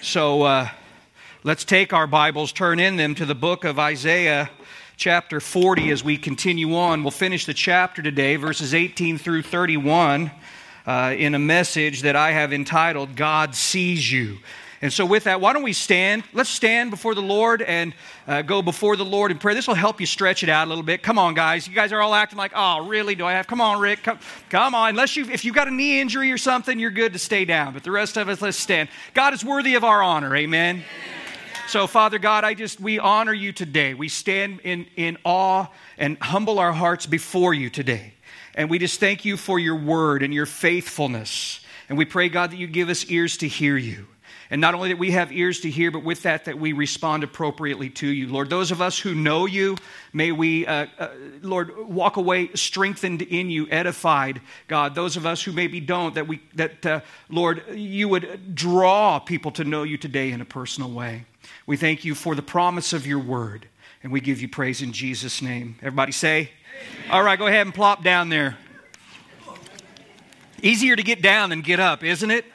So uh, let's take our Bibles, turn in them to the book of Isaiah, chapter 40, as we continue on. We'll finish the chapter today, verses 18 through 31, uh, in a message that I have entitled, God Sees You. And so, with that, why don't we stand? Let's stand before the Lord and uh, go before the Lord in prayer. This will help you stretch it out a little bit. Come on, guys. You guys are all acting like, oh, really? Do I have? Come on, Rick. Come, come on. Unless you, if you've got a knee injury or something, you're good to stay down. But the rest of us, let's stand. God is worthy of our honor. Amen. So, Father God, I just, we honor you today. We stand in, in awe and humble our hearts before you today. And we just thank you for your word and your faithfulness. And we pray, God, that you give us ears to hear you. And not only that we have ears to hear, but with that, that we respond appropriately to you. Lord, those of us who know you, may we, uh, uh, Lord, walk away strengthened in you, edified, God. Those of us who maybe don't, that we, that, uh, Lord, you would draw people to know you today in a personal way. We thank you for the promise of your word, and we give you praise in Jesus' name. Everybody say, Amen. All right, go ahead and plop down there. Easier to get down than get up, isn't it?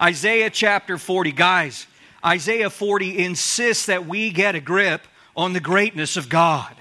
Isaiah chapter 40. Guys, Isaiah 40 insists that we get a grip on the greatness of God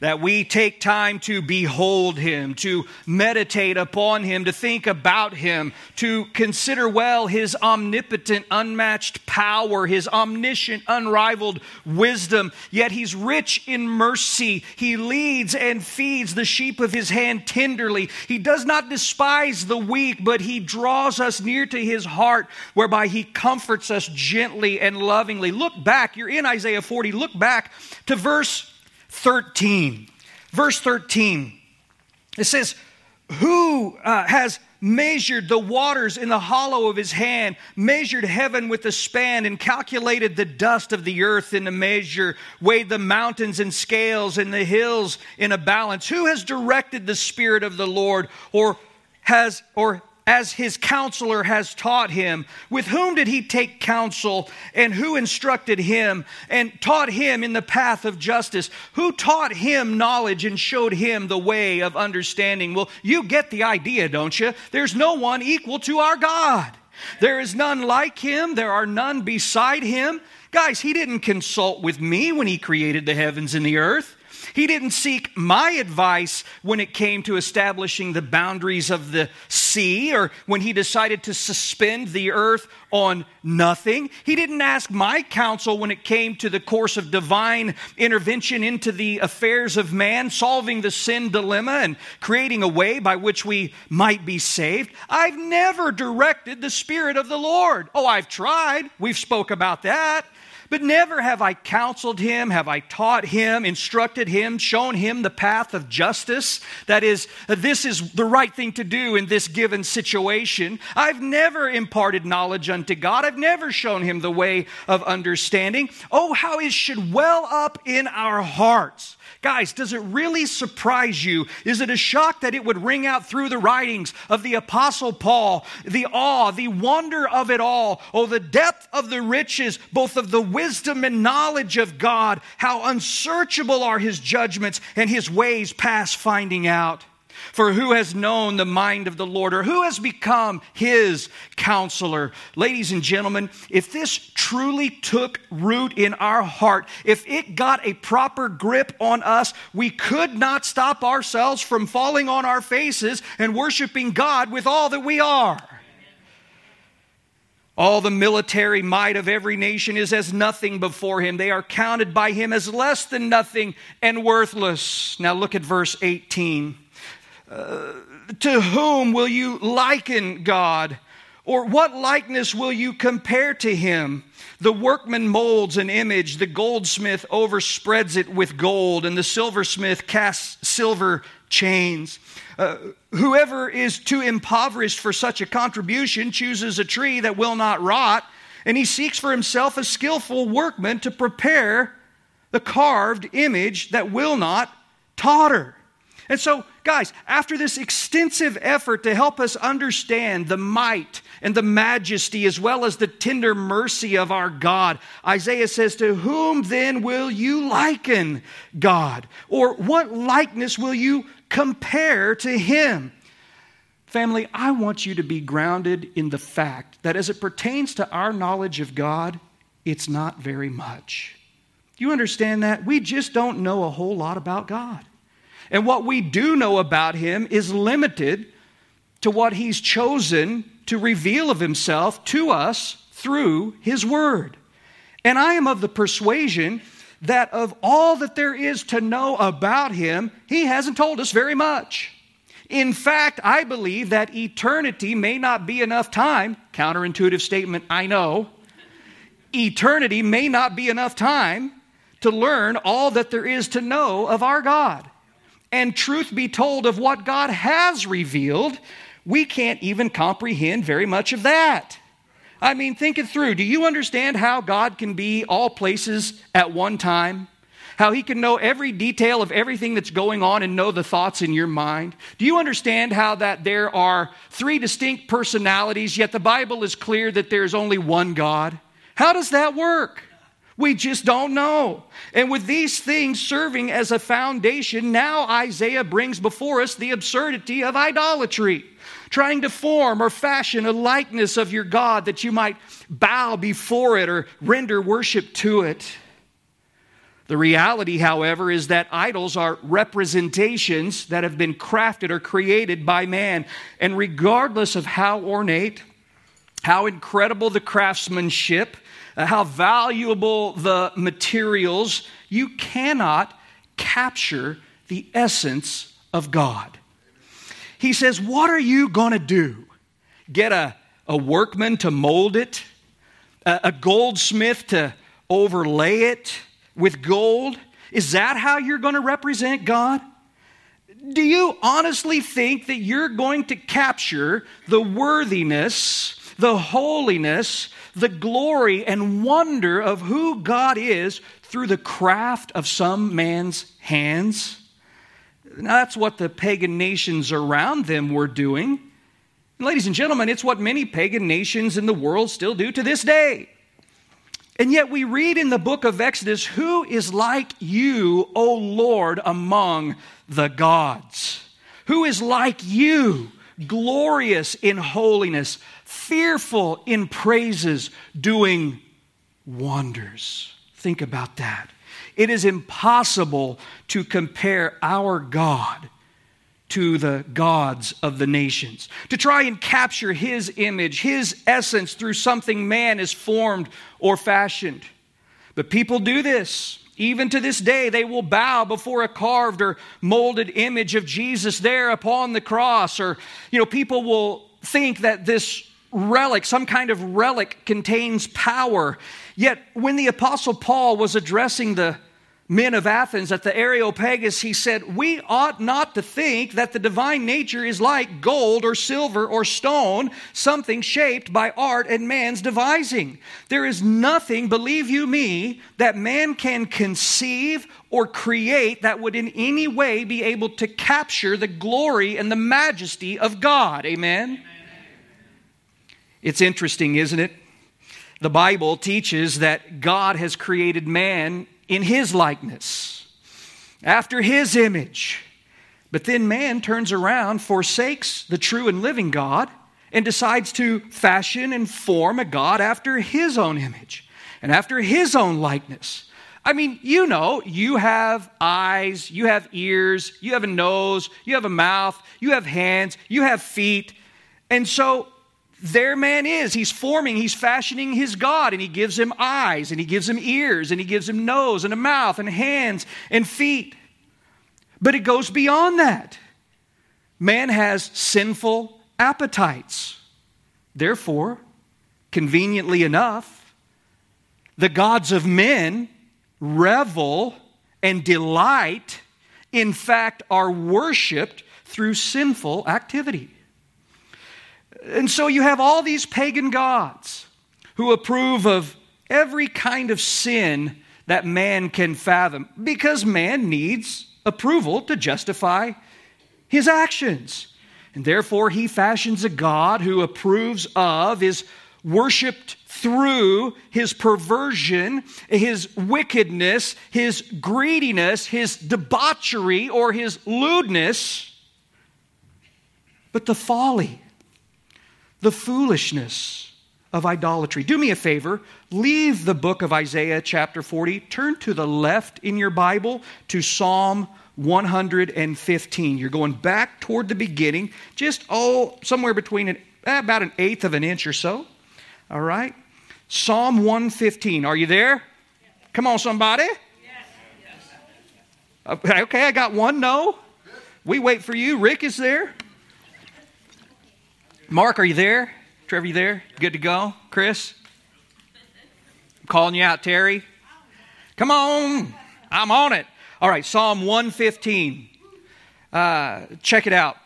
that we take time to behold Him, to meditate upon Him, to think about Him, to consider well His omnipotent, unmatched power, His omniscient, unrivaled wisdom. Yet He's rich in mercy. He leads and feeds the sheep of His hand tenderly. He does not despise the weak, but He draws us near to His heart, whereby He comforts us gently and lovingly. Look back, you're in Isaiah 40, look back to verse 13. Verse 13, it says, Who uh, has measured the waters in the hollow of his hand, measured heaven with a span, and calculated the dust of the earth in a measure, weighed the mountains in scales and the hills in a balance? Who has directed the Spirit of the Lord, or has, or as his counselor has taught him. With whom did he take counsel, and who instructed him, and taught him in the path of justice? Who taught him knowledge and showed him the way of understanding? Well, you get the idea, don't you? There's no one equal to our God. There is none like him, there are none beside him. Guys, he didn't consult with me when he created the heavens and the earth. He didn't seek my advice when it came to establishing the boundaries of the sea or when he decided to suspend the earth on nothing. He didn't ask my counsel when it came to the course of divine intervention into the affairs of man, solving the sin dilemma and creating a way by which we might be saved. I've never directed the Spirit of the Lord. Oh, I've tried. We've spoke about that. But never have I counseled him, have I taught him, instructed him, shown him the path of justice. That is, uh, this is the right thing to do in this given situation. I've never imparted knowledge unto God. I've never shown him the way of understanding. Oh, how it should well up in our hearts Guys, does it really surprise you? Is it a shock that it would ring out through the writings of the Apostle Paul? The awe, the wonder of it all. Oh, the depth of the riches, both of the wisdom and knowledge of God. How unsearchable are his judgments and his ways past finding out. For who has known the mind of the Lord, or who has become his counselor? Ladies and gentlemen, if this truly took root in our heart, if it got a proper grip on us, we could not stop ourselves from falling on our faces and worshiping God with all that we are. All the military might of every nation is as nothing before him. They are counted by him as less than nothing and worthless. Now look at verse 18 to whom will you liken God? Or what likeness will you compare to him? The workman molds an image, the goldsmith overspreads it with gold, and the silversmith casts silver chains. Uh, whoever is too impoverished for such a contribution chooses a tree that will not rot, and he seeks for himself a skillful workman to prepare the carved image that will not totter. And so, guys, after this extensive effort to help us understand the might and the majesty as well as the tender mercy of our God, Isaiah says, To whom then will you liken God? Or what likeness will you compare to him? Family, I want you to be grounded in the fact that as it pertains to our knowledge of God, it's not very much. You understand that? We just don't know a whole lot about God. And what we do know about Him is limited to what He's chosen to reveal of Himself to us through His Word. And I am of the persuasion that of all that there is to know about Him, He hasn't told us very much. In fact, I believe that eternity may not be enough time. Counterintuitive statement, I know. Eternity may not be enough time to learn all that there is to know of our God. And truth be told, of what God has revealed, we can't even comprehend very much of that. I mean, think it through. Do you understand how God can be all places at one time? how he can know every detail of everything that's going on and know the thoughts in your mind? Do you understand how that there are three distinct personalities, yet the Bible is clear that there's only one God? How does that work? We just don't know. And with these things serving as a foundation, now Isaiah brings before us the absurdity of idolatry, trying to form or fashion a likeness of your God that you might bow before it or render worship to it. The reality, however, is that idols are representations that have been crafted or created by man. And regardless of how ornate, how incredible the craftsmanship, Uh, how valuable the materials, you cannot capture the essence of God. He says, What are you going to do? Get a, a workman to mold it, a, a goldsmith to overlay it? with gold? Is that how you're going to represent God? Do you honestly think that you're going to capture the worthiness, the holiness, the glory, and wonder of who God is through the craft of some man's hands? Now, that's what the pagan nations around them were doing. Ladies and gentlemen, it's what many pagan nations in the world still do to this day. And yet we read in the book of Exodus, Who is like you, O Lord, among the gods? Who is like you, glorious in holiness, fearful in praises, doing wonders? Think about that. It is impossible to compare our God to the gods of the nations, to try and capture his image, his essence through something man has formed or fashioned. But people do this. Even to this day, they will bow before a carved or molded image of Jesus there upon the cross. Or, you know, people will think that this relic, some kind of relic, contains power. Yet, when the Apostle Paul was addressing the men of Athens at the Areopagus, he said, We ought not to think that the divine nature is like gold or silver or stone, something shaped by art and man's devising. There is nothing, believe you me, that man can conceive or create that would in any way be able to capture the glory and the majesty of God. Amen? It's interesting, isn't it? The Bible teaches that God has created man in his likeness, after his image. But then man turns around, forsakes the true and living God, and decides to fashion and form a God after his own image and after his own likeness. I mean, you know, you have eyes, you have ears, you have a nose, you have a mouth, you have hands, you have feet. And so there man is. He's forming, he's fashioning his God, and he gives him eyes, and he gives him ears, and he gives him nose, and a mouth, and hands, and feet. But it goes beyond that. Man has sinful appetites. Therefore, conveniently enough, the gods of men revel and delight, in fact, are worshiped through sinful activity. And so you have all these pagan gods who approve of every kind of sin that man can fathom because man needs approval to justify his actions. And therefore, he fashions a God who approves of, is worshiped through his perversion, his wickedness, his greediness, his debauchery, or his lewdness but the folly, the foolishness of idolatry. Do me a favor, leave the book of Isaiah, chapter 40, turn to the left in your Bible to Psalm 115. You're going back toward the beginning, just oh, somewhere between an, eh, about an eighth of an inch or so. All right? Psalm 115. Are you there? Come on, somebody. Okay, I got one. No. We wait for you. Rick is there. Mark, are you there? Trevor, you there? Good to go? Chris? I'm calling you out, Terry. Come on. I'm on it. All right, Psalm 115. Uh, check it out.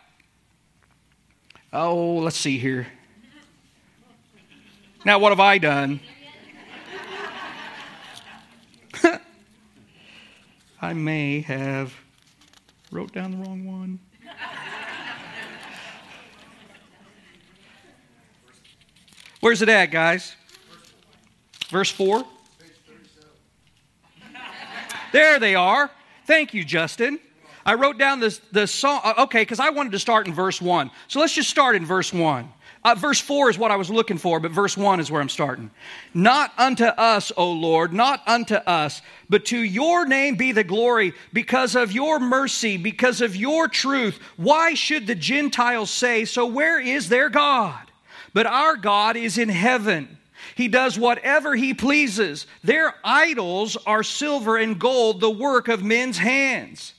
Oh, let's see here. Now, what have I done? I may have wrote down the wrong one. Where's it at, guys? Verse 4. There they are. Thank you, Justin. I wrote down this, the song. Uh, okay, because I wanted to start in verse 1. So let's just start in verse 1. Uh, verse 4 is what I was looking for, but verse 1 is where I'm starting. Not unto us, O Lord, not unto us, but to your name be the glory because of your mercy, because of your truth. Why should the Gentiles say, So where is their God? But our God is in heaven. He does whatever he pleases. Their idols are silver and gold, the work of men's hands.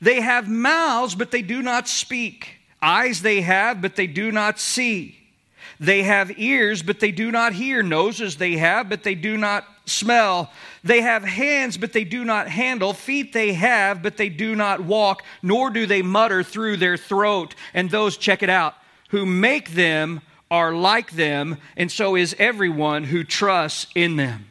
They have mouths, but they do not speak. Eyes they have, but they do not see. They have ears, but they do not hear. Noses they have, but they do not smell. They have hands, but they do not handle. Feet they have, but they do not walk, nor do they mutter through their throat. And those, check it out, who make them are like them, and so is everyone who trusts in them.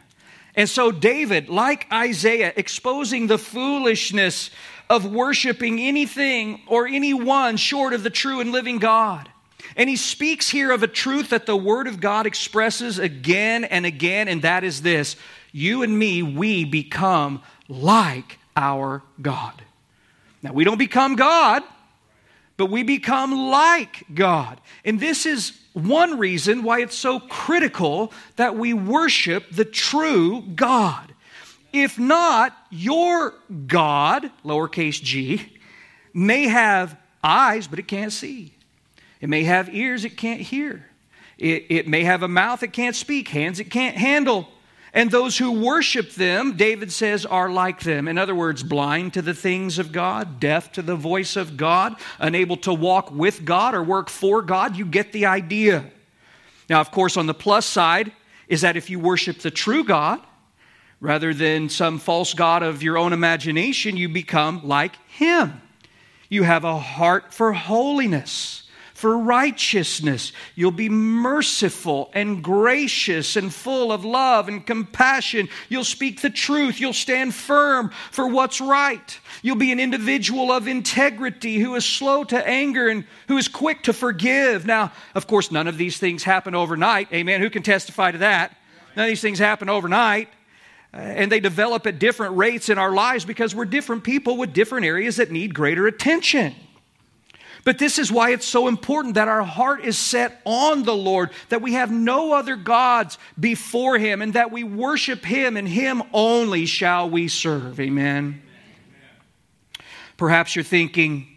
And so, David, like Isaiah, exposing the foolishness of worshiping anything or anyone short of the true and living God. And he speaks here of a truth that the Word of God expresses again and again, and that is this you and me, we become like our God. Now, we don't become God, but we become like God. And this is one reason why it's so critical that we worship the true God. If not, your God, lowercase g, may have eyes, but it can't see. It may have ears it can't hear. It, it may have a mouth it can't speak, hands it can't handle. And those who worship them, David says, are like them. In other words, blind to the things of God, deaf to the voice of God, unable to walk with God or work for God. You get the idea. Now, of course, on the plus side is that if you worship the true God, rather than some false God of your own imagination, you become like Him. You have a heart for holiness for righteousness. You'll be merciful and gracious and full of love and compassion. You'll speak the truth. You'll stand firm for what's right. You'll be an individual of integrity who is slow to anger and who is quick to forgive. Now, of course, none of these things happen overnight. Amen. Who can testify to that? None of these things happen overnight. Uh, and they develop at different rates in our lives because we're different people with different areas that need greater attention. But this is why it's so important that our heart is set on the Lord, that we have no other gods before Him, and that we worship Him and Him only shall we serve. Amen. Perhaps you're thinking,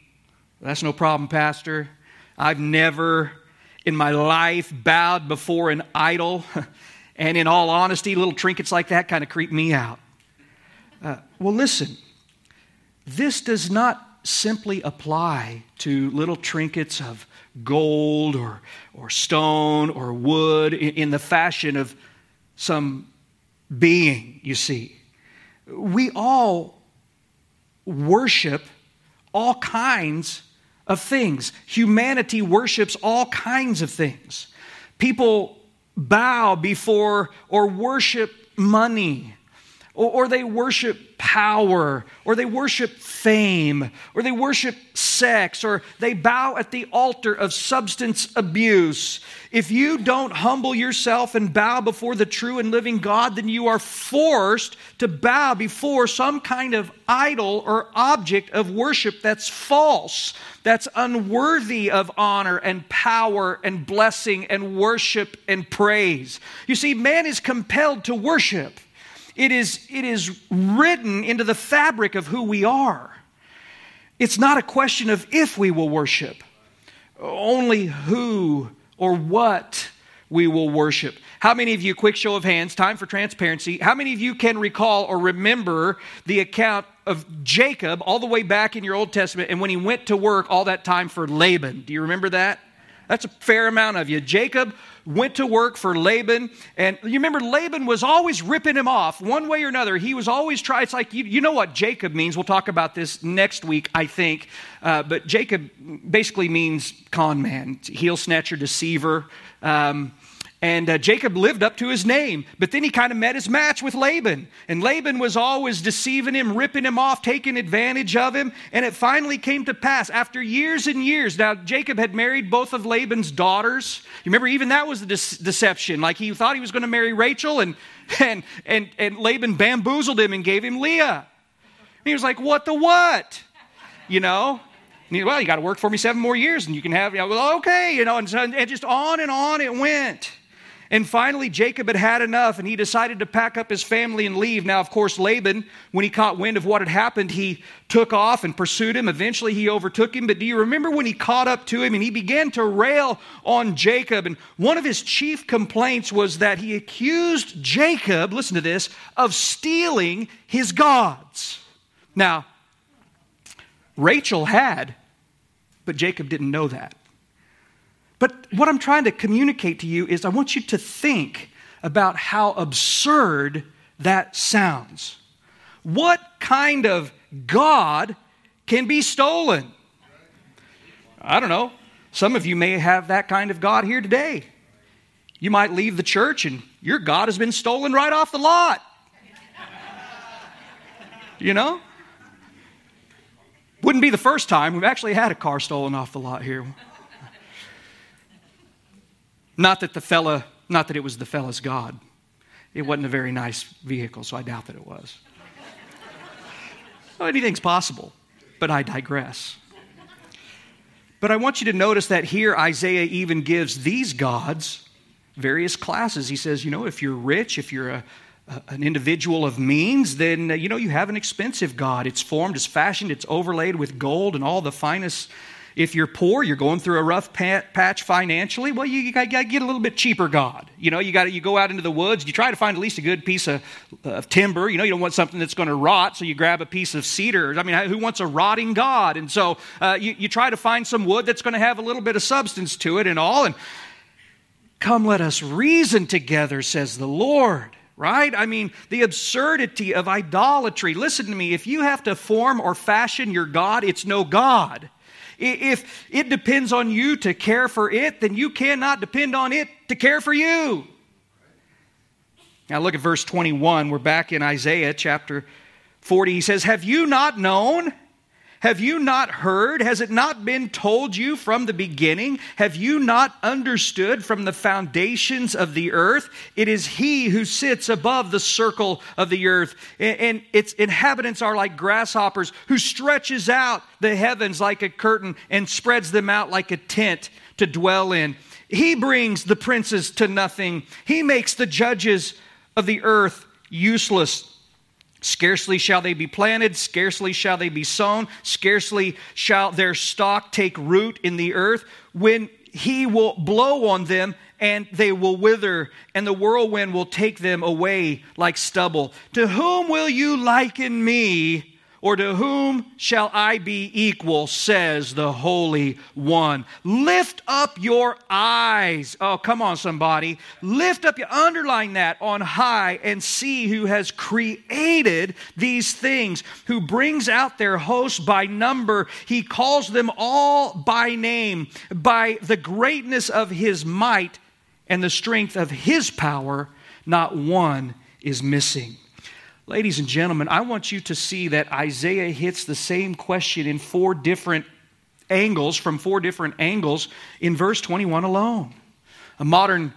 that's no problem, Pastor. I've never in my life bowed before an idol. And in all honesty, little trinkets like that kind of creep me out. Uh, well, listen, this does not simply apply to little trinkets of gold or, or stone or wood in, in the fashion of some being, you see. We all worship all kinds of things. Humanity worships all kinds of things. People bow before or worship money or, or, they worship power, or they worship fame, or they worship sex, or they bow at the altar of substance abuse. If you don't humble yourself and bow before the true and living God, then you are forced to bow before some kind of idol or object of worship that's false, that's unworthy of honor and power and blessing and worship and praise. You see, man is compelled to worship. It is, it is written into the fabric of who we are. It's not a question of if we will worship, only who or what we will worship. How many of you, quick show of hands, time for transparency, how many of you can recall or remember the account of Jacob all the way back in your Old Testament and when he went to work all that time for Laban? Do you remember that? That's a fair amount of you. Jacob went to work for Laban. And you remember, Laban was always ripping him off one way or another. He was always trying. It's like, you, you know what Jacob means. We'll talk about this next week, I think. Uh, but Jacob basically means con man, heel snatcher, deceiver. Um, and uh, Jacob lived up to his name, but then he kind of met his match with Laban. And Laban was always deceiving him, ripping him off, taking advantage of him. And it finally came to pass after years and years. Now, Jacob had married both of Laban's daughters. You remember, even that was the de- deception. Like he thought he was going to marry Rachel, and, and, and, and Laban bamboozled him and gave him Leah. And he was like, What the what? You know? He, well, you got to work for me seven more years and you can have, you know, well, okay, you know, and, and just on and on it went. And finally, Jacob had had enough and he decided to pack up his family and leave. Now, of course, Laban, when he caught wind of what had happened, he took off and pursued him. Eventually, he overtook him. But do you remember when he caught up to him and he began to rail on Jacob? And one of his chief complaints was that he accused Jacob, listen to this, of stealing his gods. Now, Rachel had, but Jacob didn't know that. But what I'm trying to communicate to you is I want you to think about how absurd that sounds. What kind of God can be stolen? I don't know. Some of you may have that kind of God here today. You might leave the church and your God has been stolen right off the lot. You know? Wouldn't be the first time. We've actually had a car stolen off the lot here. Not that the fella, not that it was the fella's God. It wasn't a very nice vehicle, so I doubt that it was. well, anything's possible, but I digress. But I want you to notice that here Isaiah even gives these gods various classes. He says, you know, if you're rich, if you're a, an individual of means, then, uh, you know, you have an expensive God. It's formed, it's fashioned, it's overlaid with gold and all the finest if you're poor, you're going through a rough patch financially, well, you, you got to get a little bit cheaper God. You know, you got you go out into the woods, you try to find at least a good piece of, of timber. You know, you don't want something that's going to rot, so you grab a piece of cedar. I mean, who wants a rotting God? And so uh, you, you try to find some wood that's going to have a little bit of substance to it and all. And come, let us reason together, says the Lord right? I mean, the absurdity of idolatry. Listen to me, if you have to form or fashion your God, it's no God. If it depends on you to care for it, then you cannot depend on it to care for you. Now look at verse 21. We're back in Isaiah chapter 40. He says, Have you not known? Have you not heard? Has it not been told you from the beginning? Have you not understood from the foundations of the earth? It is He who sits above the circle of the earth, and its inhabitants are like grasshoppers, who stretches out the heavens like a curtain and spreads them out like a tent to dwell in. He brings the princes to nothing, He makes the judges of the earth useless. Scarcely shall they be planted, scarcely shall they be sown, scarcely shall their stock take root in the earth, when he will blow on them and they will wither, and the whirlwind will take them away like stubble. To whom will you liken me? Or to whom shall I be equal, says the Holy One. Lift up your eyes. Oh, come on, somebody. Lift up, your underline that on high and see who has created these things, who brings out their hosts by number. He calls them all by name, by the greatness of his might and the strength of his power. Not one is missing. Ladies and gentlemen, I want you to see that Isaiah hits the same question in four different angles, from four different angles, in verse 21 alone. A modern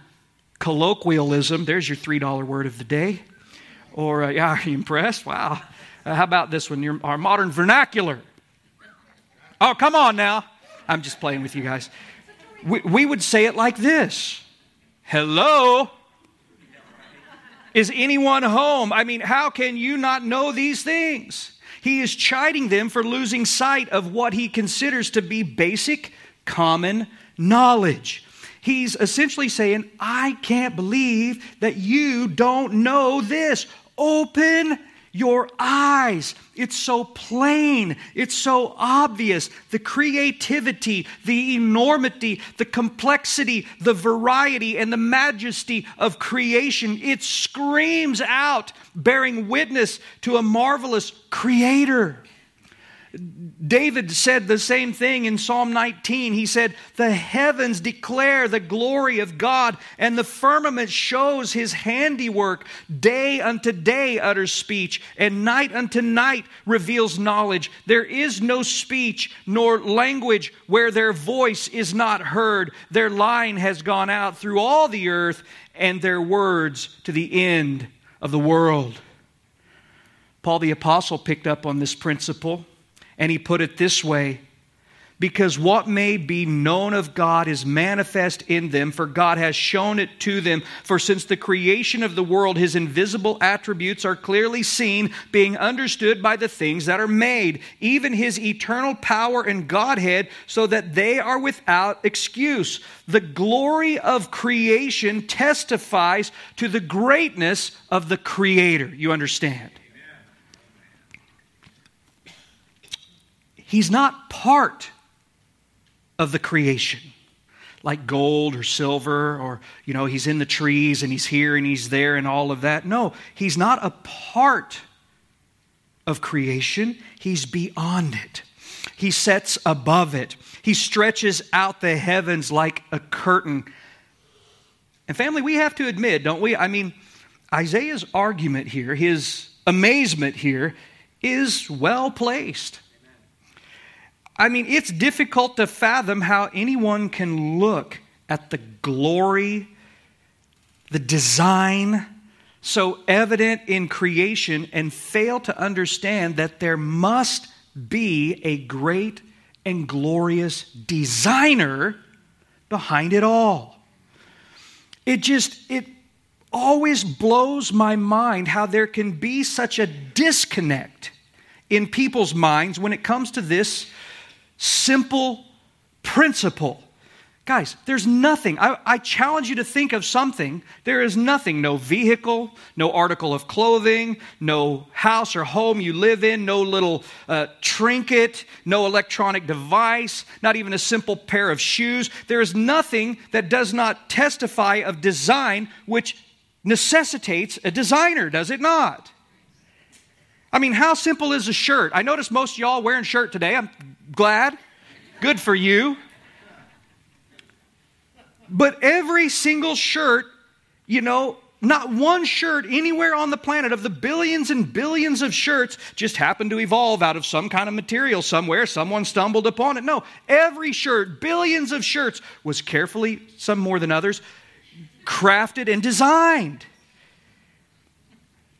colloquialism, there's your $3 word of the day. Or, uh, yeah, are you impressed? Wow. Uh, how about this one? Your, our modern vernacular. Oh, come on now. I'm just playing with you guys. We, we would say it like this Hello? Is anyone home? I mean, how can you not know these things? He is chiding them for losing sight of what he considers to be basic common knowledge. He's essentially saying, I can't believe that you don't know this. Open your eyes. It's so plain, it's so obvious. The creativity, the enormity, the complexity, the variety, and the majesty of creation. It screams out, bearing witness to a marvelous creator. David said the same thing in Psalm 19. He said, The heavens declare the glory of God, and the firmament shows his handiwork. Day unto day utters speech, and night unto night reveals knowledge. There is no speech nor language where their voice is not heard. Their line has gone out through all the earth, and their words to the end of the world. Paul the Apostle picked up on this principle. And he put it this way because what may be known of God is manifest in them, for God has shown it to them. For since the creation of the world, his invisible attributes are clearly seen, being understood by the things that are made, even his eternal power and Godhead, so that they are without excuse. The glory of creation testifies to the greatness of the Creator. You understand? He's not part of the creation. Like gold or silver or you know he's in the trees and he's here and he's there and all of that. No he's not a part of creation. He's beyond it. He sets above it. He stretches out the heavens like a curtain. And family we have to admit don't we? I mean isaiah's argument here his amazement here is well placed I mean, it's difficult to fathom how anyone can look at the glory, the design so evident in creation and fail to understand that there must be a great and glorious designer behind it all. It just, it always blows my mind how there can be such a disconnect in people's minds when it comes to this simple principle. Guys, there's nothing. I, I, challenge you to think of something. There is nothing. No vehicle, no article of clothing, no house or home you live in, no little uh, trinket, no electronic device, not even a simple pair of shoes. There is nothing that does not testify of design which necessitates a designer, does it not? I mean, how simple is a shirt? I notice most y'all wearing shirt today. I'm glad. Good for you. But every single shirt, you know, not one shirt anywhere on the planet of the billions and billions of shirts just happened to evolve out of some kind of material somewhere. Someone stumbled upon it. No, every shirt, billions of shirts, was carefully, some more than others, crafted and designed.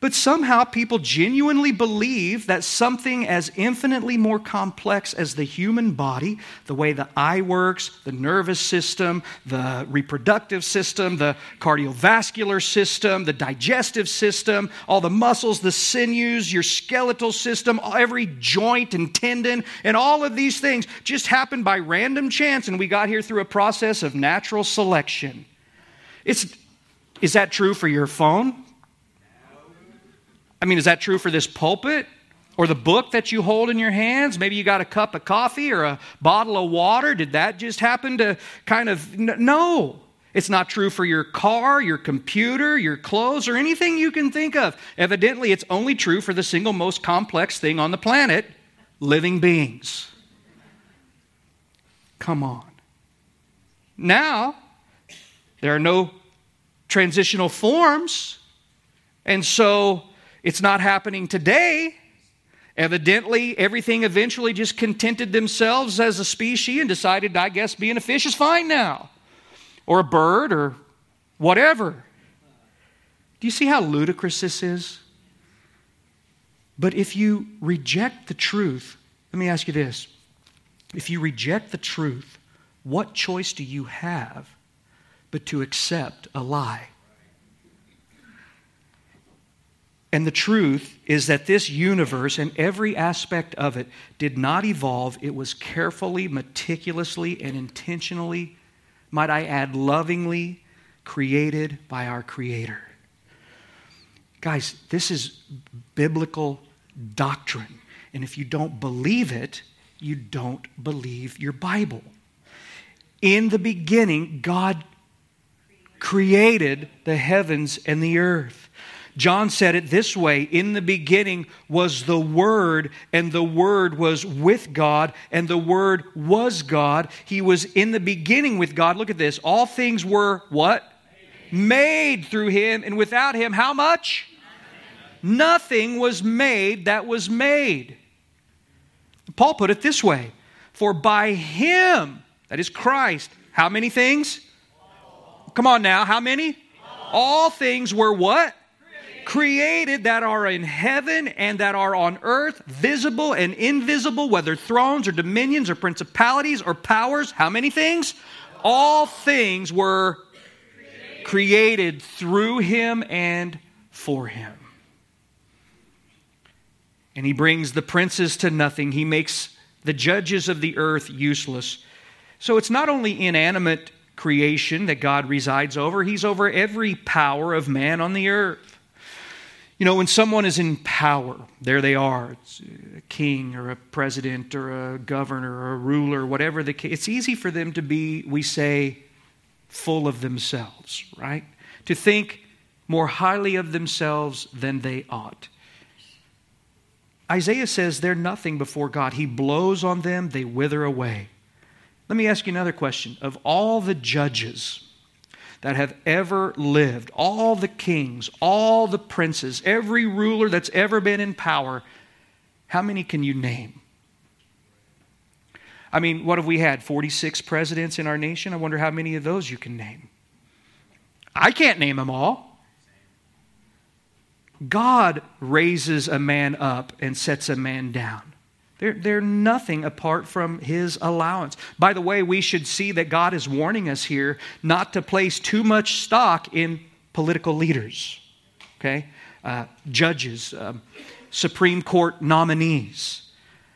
But somehow people genuinely believe that something as infinitely more complex as the human body, the way the eye works, the nervous system, the reproductive system, the cardiovascular system, the digestive system, all the muscles, the sinews, your skeletal system, every joint and tendon, and all of these things just happened by random chance, and we got here through a process of natural selection. It's, is that true for your phone? I mean, is that true for this pulpit? Or the book that you hold in your hands? Maybe you got a cup of coffee or a bottle of water. Did that just happen to kind of. No. It's not true for your car, your computer, your clothes, or anything you can think of. Evidently, it's only true for the single most complex thing on the planet living beings. Come on. Now, there are no transitional forms. And so It's not happening today. Evidently, everything eventually just contented themselves as a species and decided, I guess, being a fish is fine now, or a bird, or whatever. Do you see how ludicrous this is? But if you reject the truth, let me ask you this. If you reject the truth, what choice do you have but to accept a lie? And the truth is that this universe and every aspect of it did not evolve. It was carefully, meticulously, and intentionally, might I add, lovingly created by our Creator. Guys, this is biblical doctrine. And if you don't believe it, you don't believe your Bible. In the beginning, God created the heavens and the earth. John said it this way In the beginning was the Word, and the Word was with God, and the Word was God. He was in the beginning with God. Look at this. All things were what? Made, through Him, and without Him, how much? Nothing. Nothing was made that was made. Paul put it this way For by Him, that is Christ, how many things? Come on now, how many? All things were what? Created that are in heaven and that are on earth, visible and invisible, whether thrones or dominions or principalities or powers. How many things? All things were created through him and for him. And he brings the princes to nothing. He makes the judges of the earth useless. So it's not only inanimate creation that God resides over, he's over every power of man on the earth. You know, when someone is in power, there they are. A king or a president or a governor or a ruler, whatever the case. It's easy for them to be, we say, full of themselves, right? To think more highly of themselves than they ought. Isaiah says they're nothing before God. He blows on them, they wither away. Let me ask you another question. Of all the judges, that have ever lived, all the kings, all the princes, every ruler that's ever been in power, how many can you name? I mean, what have we had? 46 presidents in our nation? I wonder how many of those you can name. I can't name them all. God raises a man up and sets a man down. They're, they're nothing apart from His allowance. By the way, we should see that God is warning us here not to place too much stock in political leaders, okay? Uh, judges, um, Supreme Court nominees,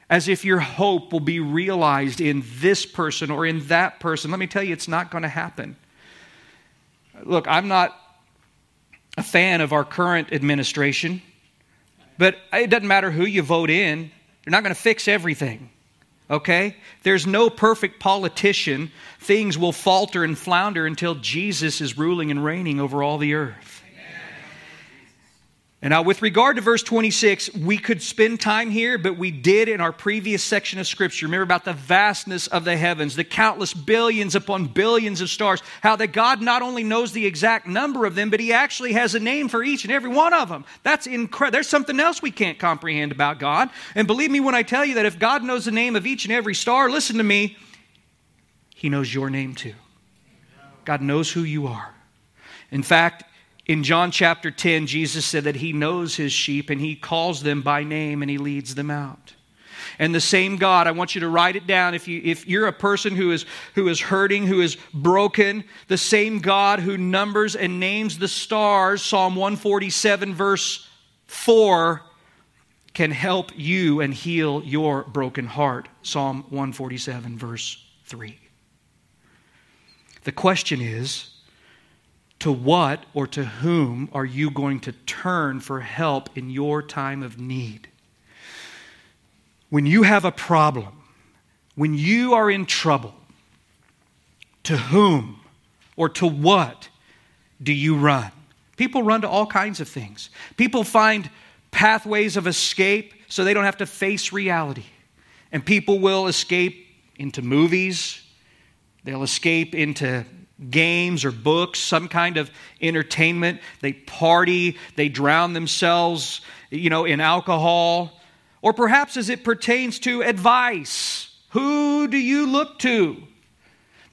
as if your hope will be realized in this person or in that person. Let me tell you, it's not going to happen. Look, I'm not a fan of our current administration, but it doesn't matter who you vote in you're not going to fix everything. Okay? There's no perfect politician. Things will falter and flounder until Jesus is ruling and reigning over all the earth. And now, with regard to verse 26, we could spend time here, but we did in our previous section of Scripture. Remember about the vastness of the heavens, the countless billions upon billions of stars, how that God not only knows the exact number of them, but He actually has a name for each and every one of them. That's incredible. There's something else we can't comprehend about God. And believe me when I tell you that if God knows the name of each and every star, listen to me, He knows your name too. God knows who you are. In fact, in John chapter 10, Jesus said that he knows his sheep and he calls them by name and he leads them out. And the same God, I want you to write it down. If, you, if you're a person who is, who is hurting, who is broken, the same God who numbers and names the stars, Psalm 147, verse 4, can help you and heal your broken heart, Psalm 147, verse 3. The question is, to what or to whom are you going to turn for help in your time of need? When you have a problem, when you are in trouble, to whom or to what do you run? People run to all kinds of things. People find pathways of escape so they don't have to face reality. And people will escape into movies, they'll escape into games or books, some kind of entertainment. They party, they drown themselves, you know, in alcohol. Or perhaps as it pertains to advice. Who do you look to?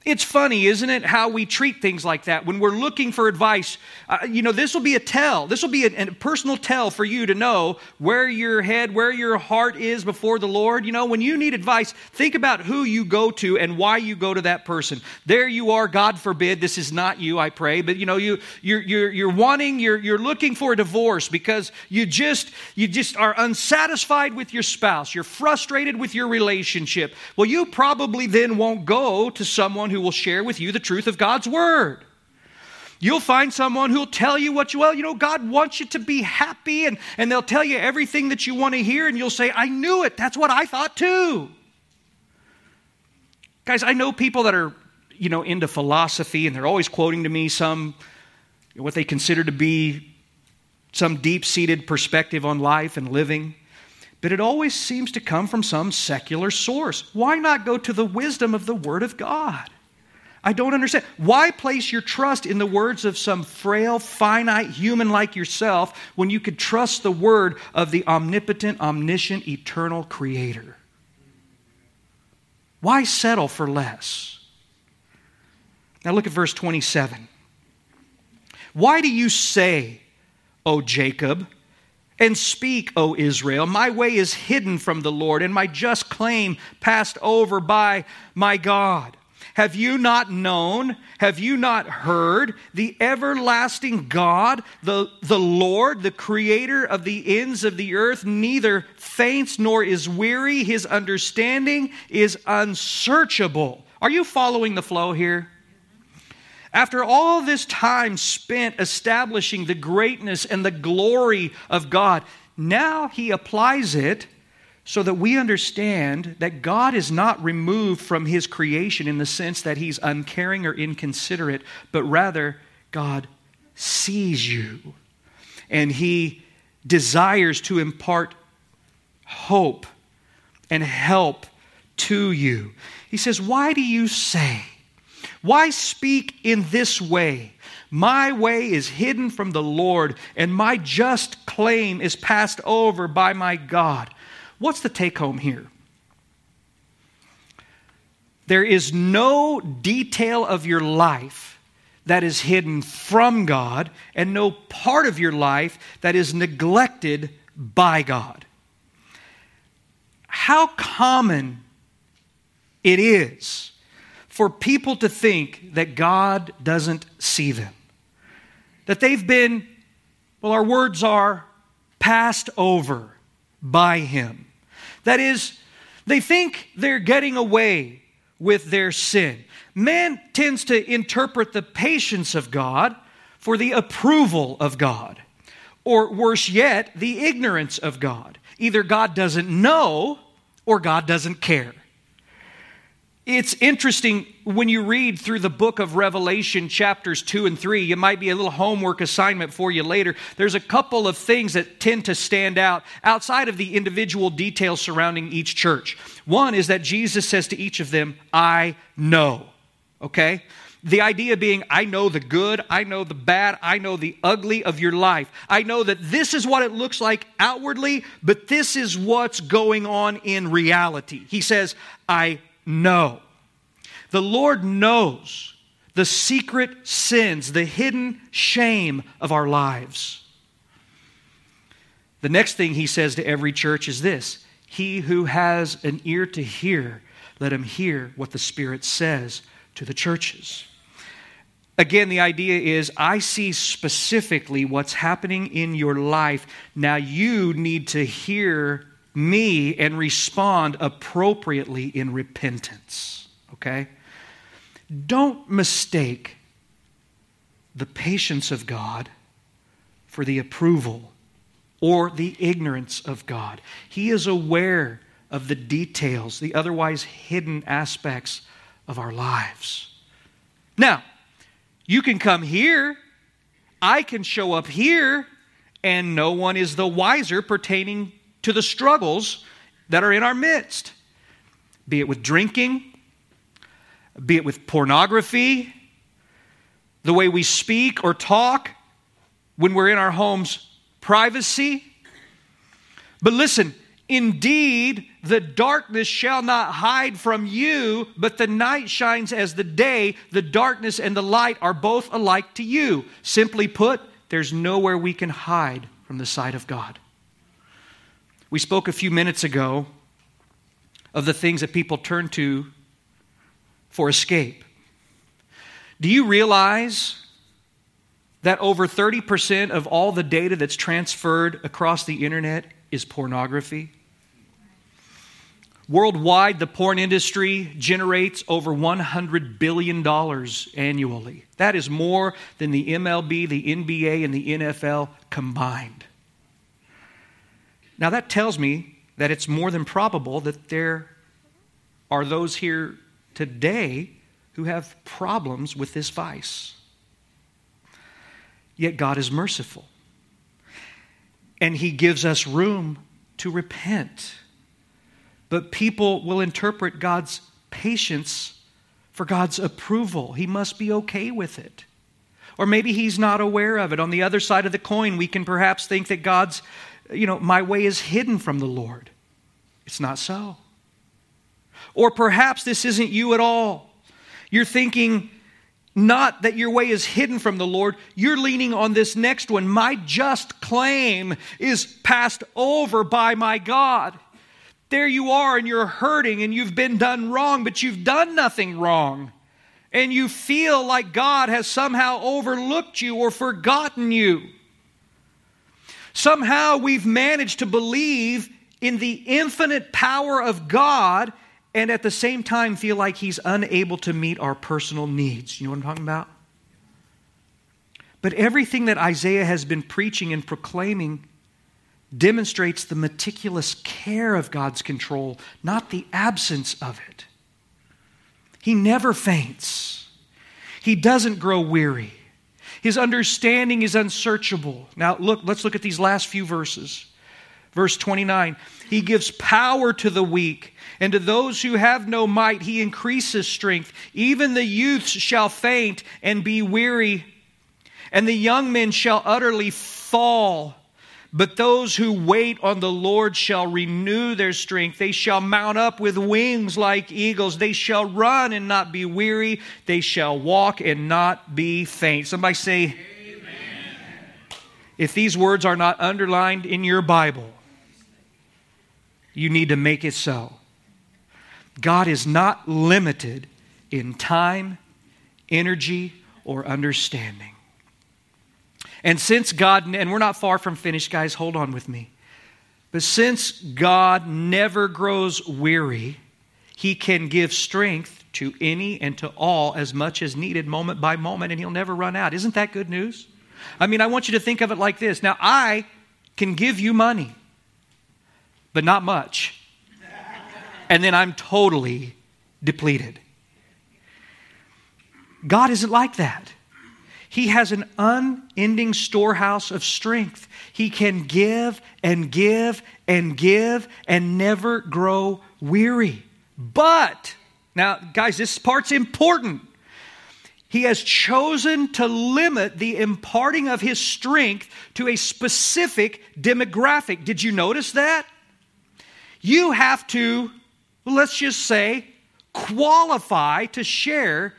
It's funny, isn't it, how we treat things like that when we're looking for advice. Uh, you know, this will be a tell. This will be a, a, personal tell for you to know where your head, where your heart is before the Lord. You know, when you need advice, think about who you go to and why you go to that person. There you are, God forbid, this is not you, I pray, but you know, you, you're, you're, you're wanting, you're, you're looking for a divorce because you just, you just are unsatisfied with your spouse. You're frustrated with your relationship. Well, you probably then won't go to someone who will share with you the truth of God's Word. You'll find someone who'll tell you what you, well, you know, God wants you to be happy, and, and they'll tell you everything that you want to hear, and you'll say, I knew it. That's what I thought too. Guys, I know people that are, you know, into philosophy, and they're always quoting to me some, what they consider to be some deep seated perspective on life and living but it always seems to come from some secular source. Why not go to the wisdom of the Word of God? I don't understand. Why place your trust in the words of some frail, finite human like yourself when you could trust the word of the omnipotent, omniscient, eternal Creator? Why settle for less? Now look at verse 27. Why do you say, O Jacob, and speak, O Israel, my way is hidden from the Lord, and my just claim passed over by my God? Have you not known? Have you not heard? The everlasting God, the, the Lord, the creator of the ends of the earth, neither faints nor is weary. His understanding is unsearchable. Are you following the flow here? After all this time spent establishing the greatness and the glory of God, now he applies it so that we understand that God is not removed from his creation in the sense that he's uncaring or inconsiderate, but rather God sees you and he desires to impart hope and help to you. He says, Why do you say? Why speak in this way? My way is hidden from the Lord, and my just claim is passed over by my God. What's the take home here? There is no detail of your life that is hidden from God, and no part of your life that is neglected by God. How common it is for people to think that God doesn't see them, that they've been, well, our words are, passed over by Him. That is, they think they're getting away with their sin. Man tends to interpret the patience of God for the approval of God, or worse yet, the ignorance of God. Either God doesn't know or God doesn't care. It's interesting when you read through the book of Revelation, chapters 2 and 3. It might be a little homework assignment for you later. There's a couple of things that tend to stand out outside of the individual details surrounding each church. One is that Jesus says to each of them, I know. Okay? The idea being, I know the good, I know the bad, I know the ugly of your life. I know that this is what it looks like outwardly, but this is what's going on in reality. He says, I know. The Lord knows the secret sins, the hidden shame of our lives. The next thing he says to every church is this He who has an ear to hear, let him hear what the Spirit says to the churches. Again, the idea is I see specifically what's happening in your life. Now you need to hear me and respond appropriately in repentance. Okay? Don't mistake the patience of God for the approval or the ignorance of God. He is aware of the details, the otherwise hidden aspects of our lives. Now, you can come here, I can show up here, and no one is the wiser pertaining to the struggles that are in our midst, be it with drinking, be it with pornography, the way we speak or talk when we're in our home's privacy. But listen, indeed, the darkness shall not hide from you, but the night shines as the day. The darkness and the light are both alike to you. Simply put, there's nowhere we can hide from the sight of God. We spoke a few minutes ago of the things that people turn to for escape. Do you realize that over 30% of all the data that's transferred across the internet is pornography? Worldwide, the porn industry generates over $100 billion annually. That is more than the MLB, the NBA, and the NFL combined. Now, that tells me that it's more than probable that there are those here today who have problems with this vice. Yet God is merciful. And He gives us room to repent. But people will interpret God's patience for God's approval. He must be okay with it. Or maybe He's not aware of it. On the other side of the coin, we can perhaps think that God's, you know, my way is hidden from the Lord. It's not so. Or perhaps this isn't you at all. You're thinking, not that your way is hidden from the Lord. You're leaning on this next one. My just claim is passed over by my God. There you are, and you're hurting, and you've been done wrong, but you've done nothing wrong. And you feel like God has somehow overlooked you or forgotten you. Somehow we've managed to believe in the infinite power of God and at the same time feel like he's unable to meet our personal needs. You know what I'm talking about? But everything that Isaiah has been preaching and proclaiming demonstrates the meticulous care of God's control, not the absence of it. He never faints, he doesn't grow weary. His understanding is unsearchable. Now, look, let's look at these last few verses. Verse 29 He gives power to the weak and to those who have no might, he increases strength. Even the youths shall faint and be weary, and the young men shall utterly fall. But those who wait on the Lord shall renew their strength. They shall mount up with wings like eagles. They shall run and not be weary. They shall walk and not be faint. Somebody say, Amen. If these words are not underlined in your Bible, you need to make it so. God is not limited in time, energy, or understanding. And since God, and we're not far from finished, guys, hold on with me. But since God never grows weary, He can give strength to any and to all as much as needed, moment by moment, and He'll never run out. Isn't that good news? I mean, I want you to think of it like this. Now, I can give you money, but not much and then I'm totally depleted. God isn't like that. He has an unending storehouse of strength. He can give and give and give and never grow weary. But, now, guys, this part's important. He has chosen to limit the imparting of his strength to a specific demographic. Did you notice that? You have to let's just say, qualify to share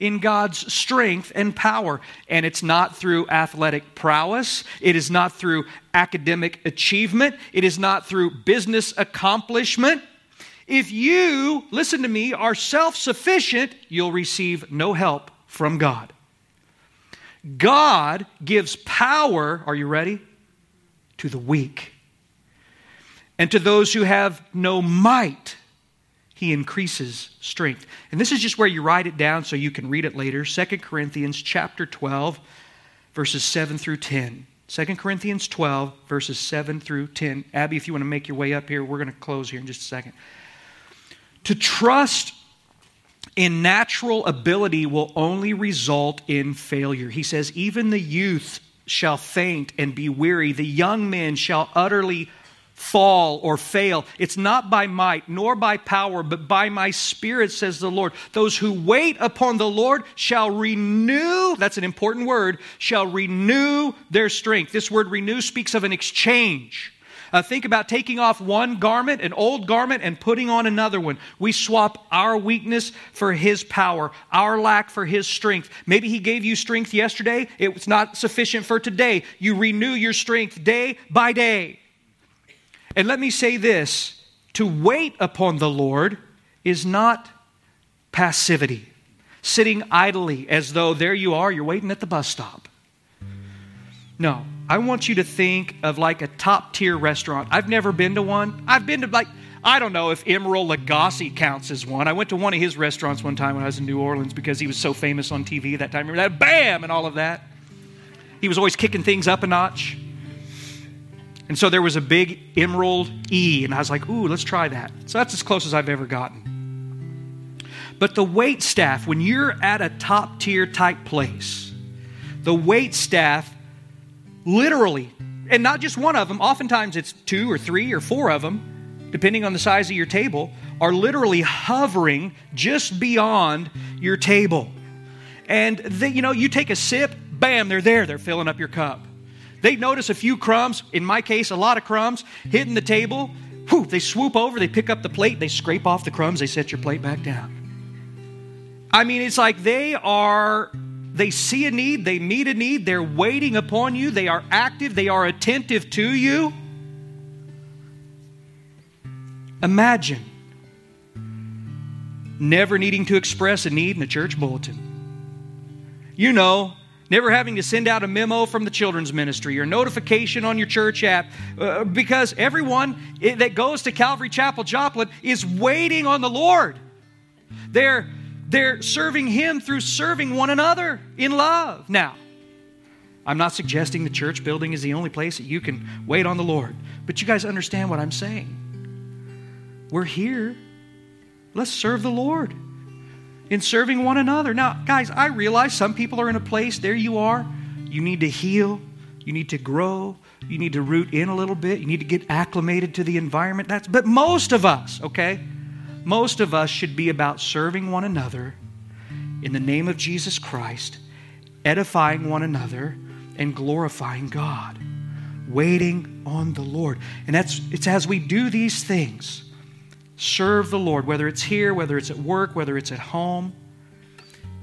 in God's strength and power. And it's not through athletic prowess, it is not through academic achievement, it is not through business accomplishment. If you, listen to me, are self sufficient, you'll receive no help from God. God gives power, are you ready? To the weak. And to those who have no might, he increases strength. And this is just where you write it down so you can read it later. 2 Corinthians chapter 12 verses 7 through 10. 2 Corinthians 12 verses 7 through 10. Abby, if you want to make your way up here, we're going to close here in just a second. To trust in natural ability will only result in failure. He says, Even the youth shall faint and be weary, the young men shall utterly fall or fail. It's not by might nor by power, but by my spirit, says the Lord. Those who wait upon the Lord shall renew, that's an important word, shall renew their strength. This word renew speaks of an exchange. Uh, think about taking off one garment, an old garment, and putting on another one. We swap our weakness for His power, our lack for His strength. Maybe He gave you strength yesterday, it was not sufficient for today. You renew your strength day by day. And let me say this to wait upon the Lord is not passivity, sitting idly as though there you are, you're waiting at the bus stop. No, I want you to think of like a top tier restaurant. I've never been to one. I've been to like, I don't know if Emeril Lagasse counts as one. I went to one of his restaurants one time when I was in New Orleans because he was so famous on TV that time. Remember that? Bam! And all of that. He was always kicking things up a notch. And so there was a big emerald E, and I was like, ooh, let's try that. So that's as close as I've ever gotten. But the wait staff, when you're at a top tier type place, the wait staff literally, and not just one of them, oftentimes it's two or three or four of them, depending on the size of your table, are literally hovering just beyond your table. And they, you know, you take a sip, bam, they're there, they're filling up your cup. They notice a few crumbs, in my case, a lot of crumbs, hitting the table. Whew, they swoop over, they pick up the plate, they scrape off the crumbs, they set your plate back down. I mean, it's like they are, they see a need, they meet a need, they're waiting upon you, they are active, they are attentive to you. Imagine never needing to express a need in a church bulletin. You know, Never having to send out a memo from the children's ministry or notification on your church app uh, because everyone that goes to Calvary Chapel Joplin is waiting on the Lord. They're, they're serving Him through serving one another in love. Now, I'm not suggesting the church building is the only place that you can wait on the Lord, but you guys understand what I'm saying. We're here. Let's serve the Lord in serving one another. Now, guys, I realize some people are in a place, there you are, you need to heal, you need to grow, you need to root in a little bit, you need to get acclimated to the environment. That's but most of us, okay? Most of us should be about serving one another in the name of Jesus Christ, edifying one another and glorifying God, waiting on the Lord. And that's it's as we do these things serve the Lord, whether it's here, whether it's at work, whether it's at home,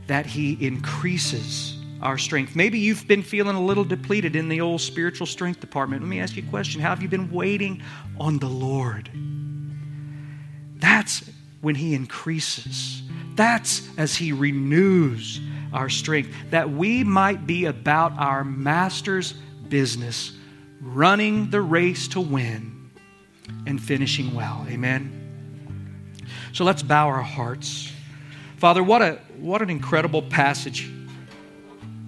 that He increases our strength. Maybe you've been feeling a little depleted in the old spiritual strength department. Let me ask you a question How have you been waiting on the Lord? That's when He increases. That's as He renews our strength, that we might be about our Master's business, running the race to win and finishing well. Amen. So let's bow our hearts. Father, what, a, what an incredible passage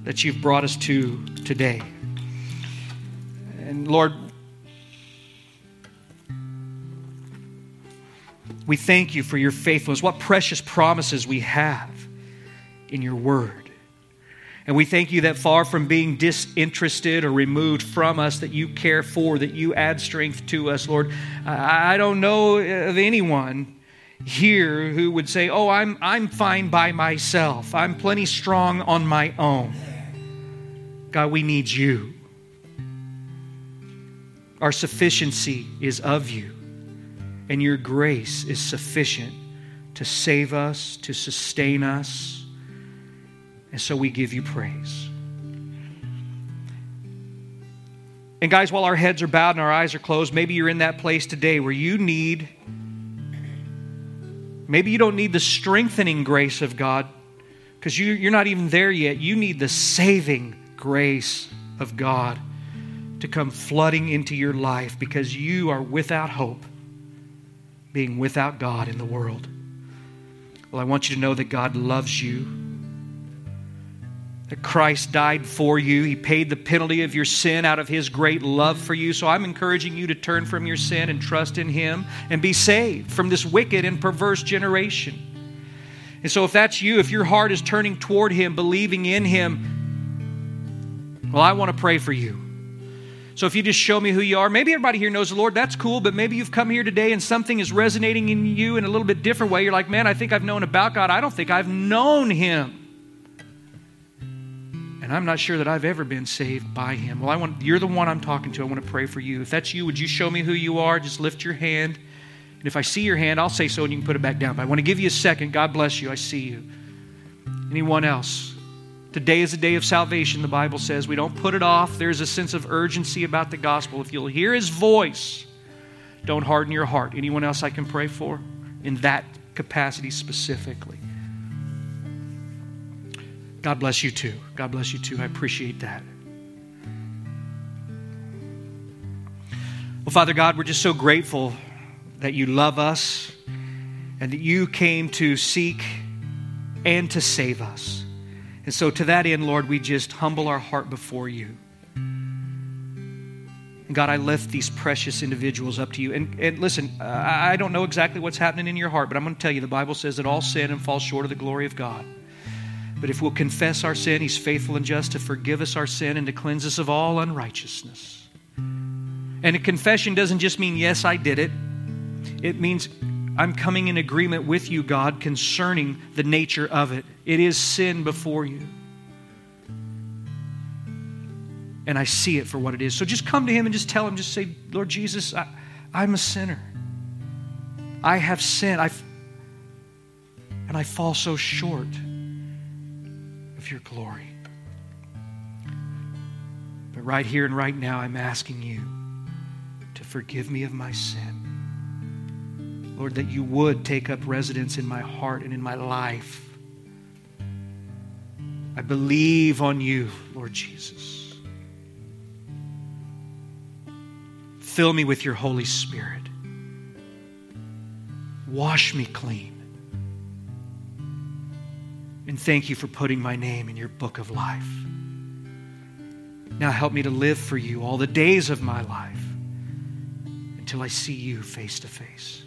that you've brought us to today. And Lord, we thank you for your faithfulness. What precious promises we have in your word. And we thank you that far from being disinterested or removed from us, that you care for, that you add strength to us, Lord. I don't know of anyone here who would say, Oh, I'm, I'm fine by myself. I'm plenty strong on my own. God, we need you. Our sufficiency is of you, and your grace is sufficient to save us, to sustain us. And so we give you praise. And guys, while our heads are bowed and our eyes are closed, maybe you're in that place today where you need Maybe you don't need the strengthening grace of God because you, you're not even there yet. You need the saving grace of God to come flooding into your life because you are without hope, being without God in the world. Well, I want you to know that God loves you that Christ died for you. He paid the penalty of your sin out of His great love for you. So I'm encouraging you to turn from your sin and trust in Him and be saved from this wicked and perverse generation. And so, if that's you, if your heart is turning toward Him, believing in Him, well, I want to pray for you. So if you just show me who you are, maybe everybody here knows the Lord, that's cool, but maybe you've come here today and something is resonating in you in a little bit different way. You're like, man, I think I've known about God. I don't think I've known Him. And I'm not sure that I've ever been saved by Him. Well, I want you're the one I'm talking to. I want to pray for you. If that's you, would you show me who you are? Just lift your hand. And if I see your hand, I'll say so and you can put it back down. But I want to give you a second. God bless you. I see you. Anyone else? Today is a day of salvation, the Bible says. We don't put it off. There's a sense of urgency about the gospel. If you'll hear his voice, don't harden your heart. Anyone else I can pray for in that capacity specifically? God bless you too. God bless you too. I appreciate that. Well, Father God, we're just so grateful that you love us and that you came to seek and to save us. And so, to that end, Lord, we just humble our heart before you. And God, I lift these precious individuals up to you. And, and listen, I don't know exactly what's happening in your heart, but I'm going to tell you the Bible says that all sin and fall short of the glory of God. But if we'll confess our sin, He's faithful and just to forgive us our sin and to cleanse us of all unrighteousness. And a confession doesn't just mean, yes, I did it, it means I'm coming in agreement with you, God, concerning the nature of it. It is sin before you. And I see it for what it is. So just come to Him and just tell Him, just say, Lord Jesus, I, am a sinner. I have sinned. I've, and I fall so short of your glory. But right here and right now, I'm asking you to forgive me of my sin. Lord, that you would take up residence in my heart and in my life. I believe on you, Lord Jesus. Fill me with your Holy Spirit. Wash me clean. And thank you for putting my name in your book of life. Now help me to live for you all the days of my life until I see you face to face.